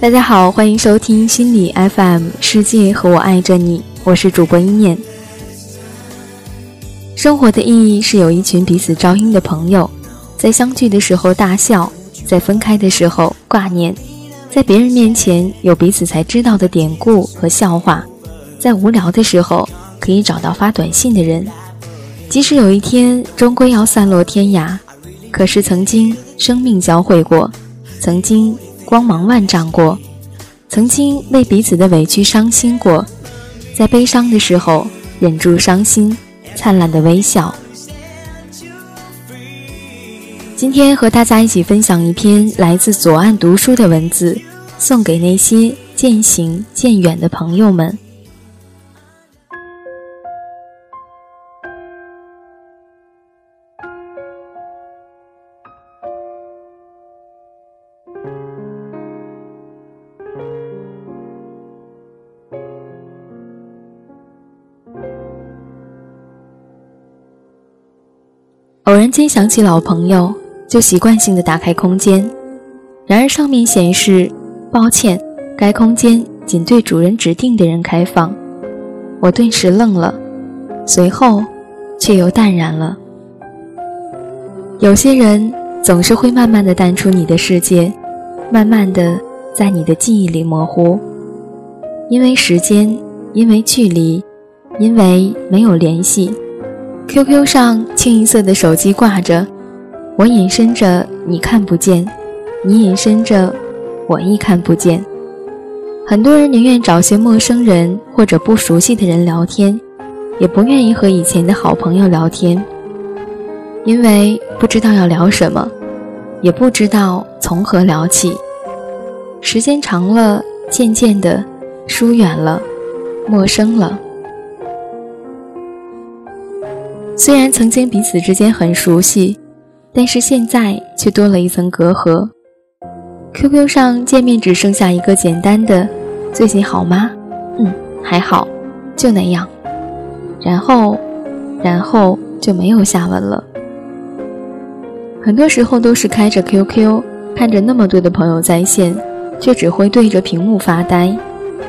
大家好，欢迎收听心理 FM《世界和我爱着你》，我是主播一念。生活的意义是有一群彼此照应的朋友，在相聚的时候大笑，在分开的时候挂念，在别人面前有彼此才知道的典故和笑话，在无聊的时候可以找到发短信的人。即使有一天终归要散落天涯，可是曾经生命交汇过，曾经。光芒万丈过，曾经为彼此的委屈伤心过，在悲伤的时候忍住伤心，灿烂的微笑。今天和大家一起分享一篇来自左岸读书的文字，送给那些渐行渐远的朋友们。偶然间想起老朋友，就习惯性的打开空间，然而上面显示：“抱歉，该空间仅对主人指定的人开放。”我顿时愣了，随后却又淡然了。有些人总是会慢慢的淡出你的世界，慢慢的在你的记忆里模糊，因为时间，因为距离，因为没有联系。QQ 上清一色的手机挂着，我隐身着你看不见，你隐身着我亦看不见。很多人宁愿找些陌生人或者不熟悉的人聊天，也不愿意和以前的好朋友聊天，因为不知道要聊什么，也不知道从何聊起。时间长了，渐渐的疏远了，陌生了。虽然曾经彼此之间很熟悉，但是现在却多了一层隔阂。QQ 上见面只剩下一个简单的“最近好吗？”“嗯，还好，就那样。”然后，然后就没有下文了。很多时候都是开着 QQ，看着那么多的朋友在线，却只会对着屏幕发呆，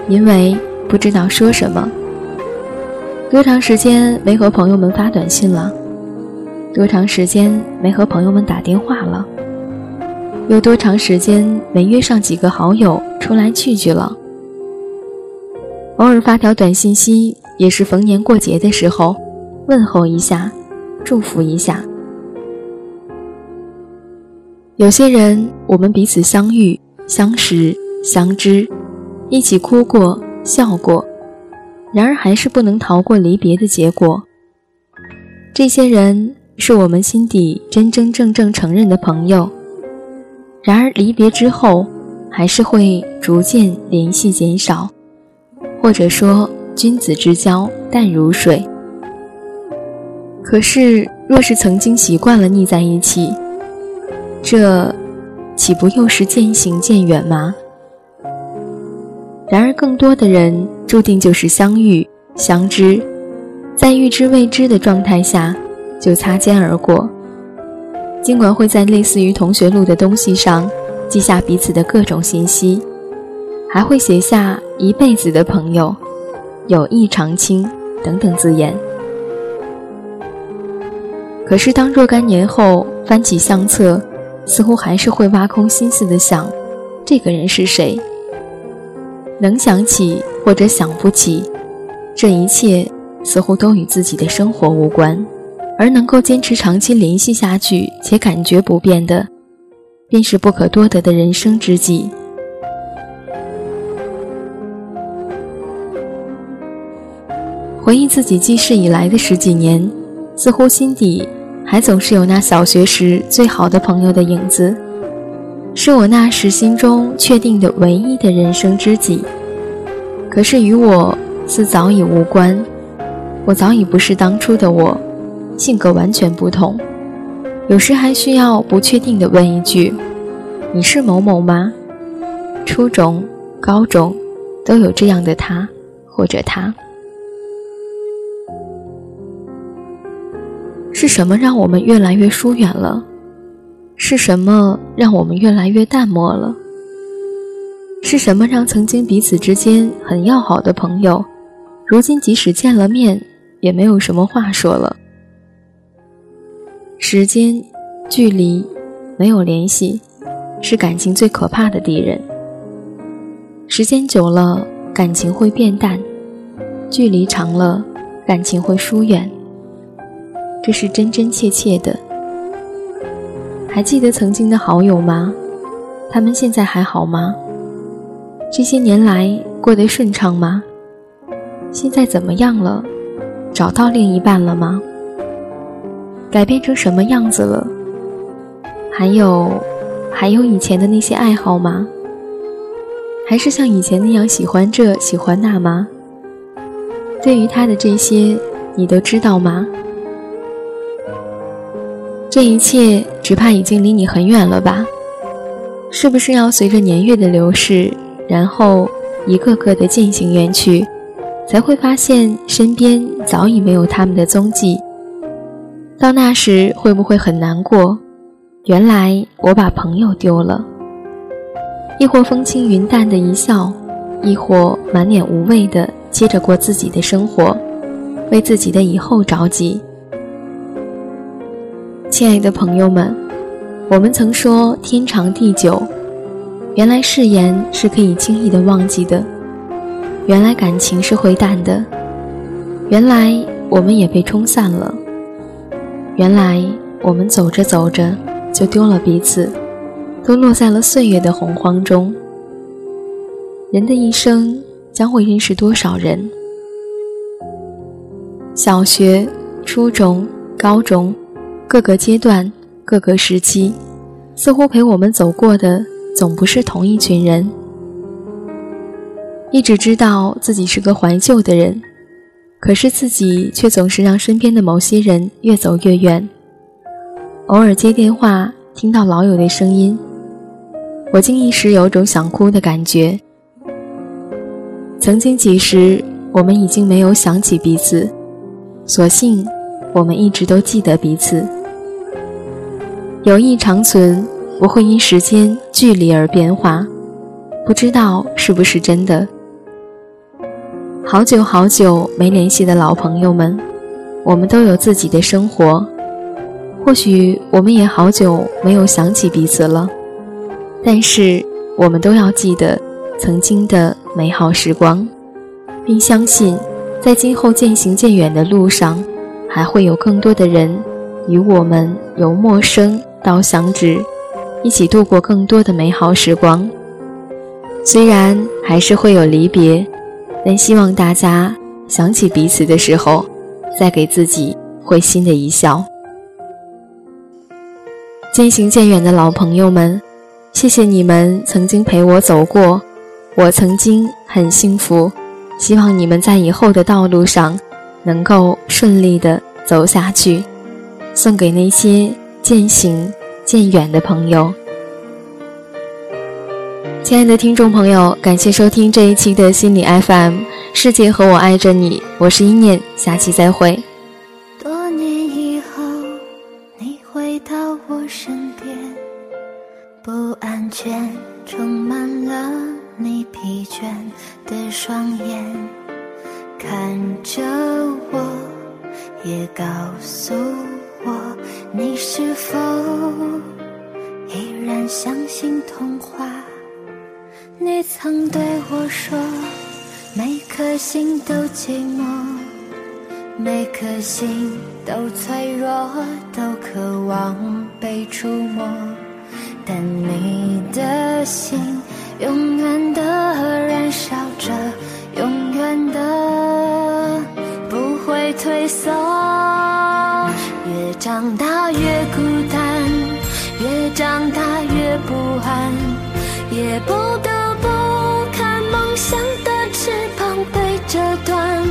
因为不知道说什么。多长时间没和朋友们发短信了？多长时间没和朋友们打电话了？有多长时间没约上几个好友出来聚聚了？偶尔发条短信息，也是逢年过节的时候，问候一下，祝福一下。有些人，我们彼此相遇、相识、相知，一起哭过、笑过。然而，还是不能逃过离别的结果。这些人是我们心底真真正正承认的朋友。然而，离别之后，还是会逐渐联系减少，或者说君子之交淡如水。可是，若是曾经习惯了腻在一起，这岂不又是渐行渐远吗？然而，更多的人注定就是相遇、相知，在预知未知的状态下就擦肩而过。尽管会在类似于同学录的东西上记下彼此的各种信息，还会写下一辈子的朋友、友谊长青等等字眼。可是，当若干年后翻起相册，似乎还是会挖空心思的想：这个人是谁？能想起或者想不起，这一切似乎都与自己的生活无关，而能够坚持长期联系下去且感觉不变的，便是不可多得的人生知己。回忆自己记事以来的十几年，似乎心底还总是有那小学时最好的朋友的影子。是我那时心中确定的唯一的人生知己，可是与我似早已无关。我早已不是当初的我，性格完全不同。有时还需要不确定的问一句：“你是某某吗？”初中、高中都有这样的他或者他。是什么让我们越来越疏远了？是什么让我们越来越淡漠了？是什么让曾经彼此之间很要好的朋友，如今即使见了面，也没有什么话说了？时间、距离、没有联系，是感情最可怕的敌人。时间久了，感情会变淡；距离长了，感情会疏远。这是真真切切的。还记得曾经的好友吗？他们现在还好吗？这些年来过得顺畅吗？现在怎么样了？找到另一半了吗？改变成什么样子了？还有，还有以前的那些爱好吗？还是像以前那样喜欢这喜欢那吗？对于他的这些，你都知道吗？这一切只怕已经离你很远了吧？是不是要随着年月的流逝，然后一个个的渐行远去，才会发现身边早已没有他们的踪迹？到那时会不会很难过？原来我把朋友丢了。亦或风轻云淡的一笑，亦或满脸无畏的接着过自己的生活，为自己的以后着急。亲爱的朋友们，我们曾说天长地久，原来誓言是可以轻易的忘记的，原来感情是会淡的，原来我们也被冲散了，原来我们走着走着就丢了彼此。都落在了岁月的洪荒中。人的一生将会认识多少人？小学、初中、高中，各个阶段、各个时期，似乎陪我们走过的总不是同一群人。一直知道自己是个怀旧的人，可是自己却总是让身边的某些人越走越远。偶尔接电话，听到老友的声音。我竟一时有种想哭的感觉。曾经几时，我们已经没有想起彼此，所幸我们一直都记得彼此。友谊长存，不会因时间距离而变化，不知道是不是真的。好久好久没联系的老朋友们，我们都有自己的生活，或许我们也好久没有想起彼此了。但是，我们都要记得曾经的美好时光，并相信，在今后渐行渐远的路上，还会有更多的人与我们由陌生到相知，一起度过更多的美好时光。虽然还是会有离别，但希望大家想起彼此的时候，再给自己会心的一笑。渐行渐远的老朋友们。谢谢你们曾经陪我走过，我曾经很幸福。希望你们在以后的道路上能够顺利的走下去。送给那些渐行渐远的朋友。亲爱的听众朋友，感谢收听这一期的心理 FM，世界和我爱着你，我是一念，下期再会。多年以后，你回到我身边。不安全充满了你疲倦的双眼，看着我，也告诉我，你是否依然相信童话？你曾对我说，每颗心都寂寞，每颗心都脆弱，都渴望被触摸。但你的心永远的燃烧着，永远的不会退缩。越长大越孤单，越长大越不安，也不得梦想的翅膀被折断，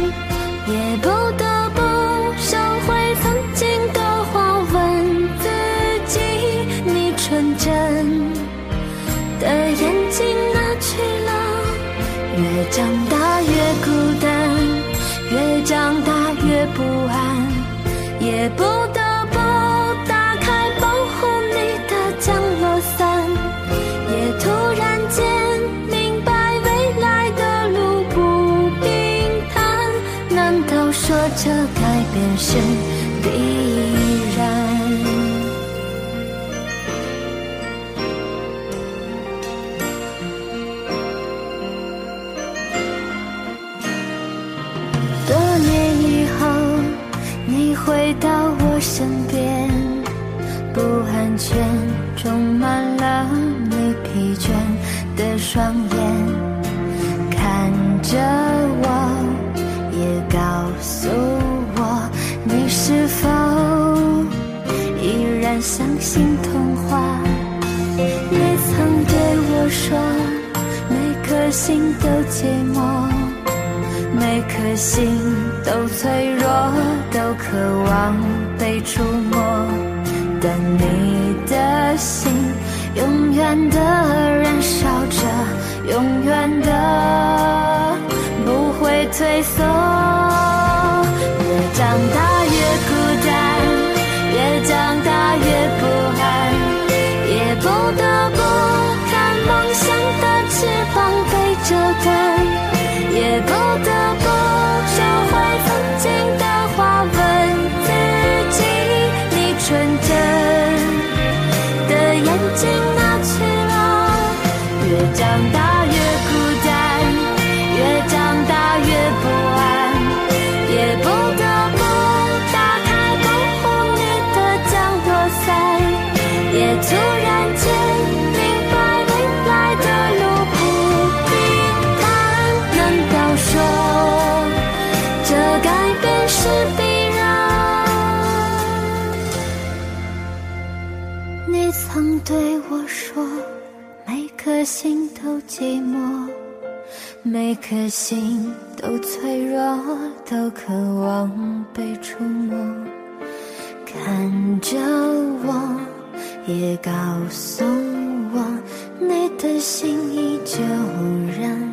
也不得不收回曾经的话，问自己，你纯真的眼睛哪去了？越长大心童话？你曾对我说，每颗心都寂寞。每颗心都脆弱，都渴望被触摸，但你的心永远的燃烧着，永远的不会退缩。越长大颗心都脆弱，都渴望被触摸。看着我，也告诉我，你的心依旧燃。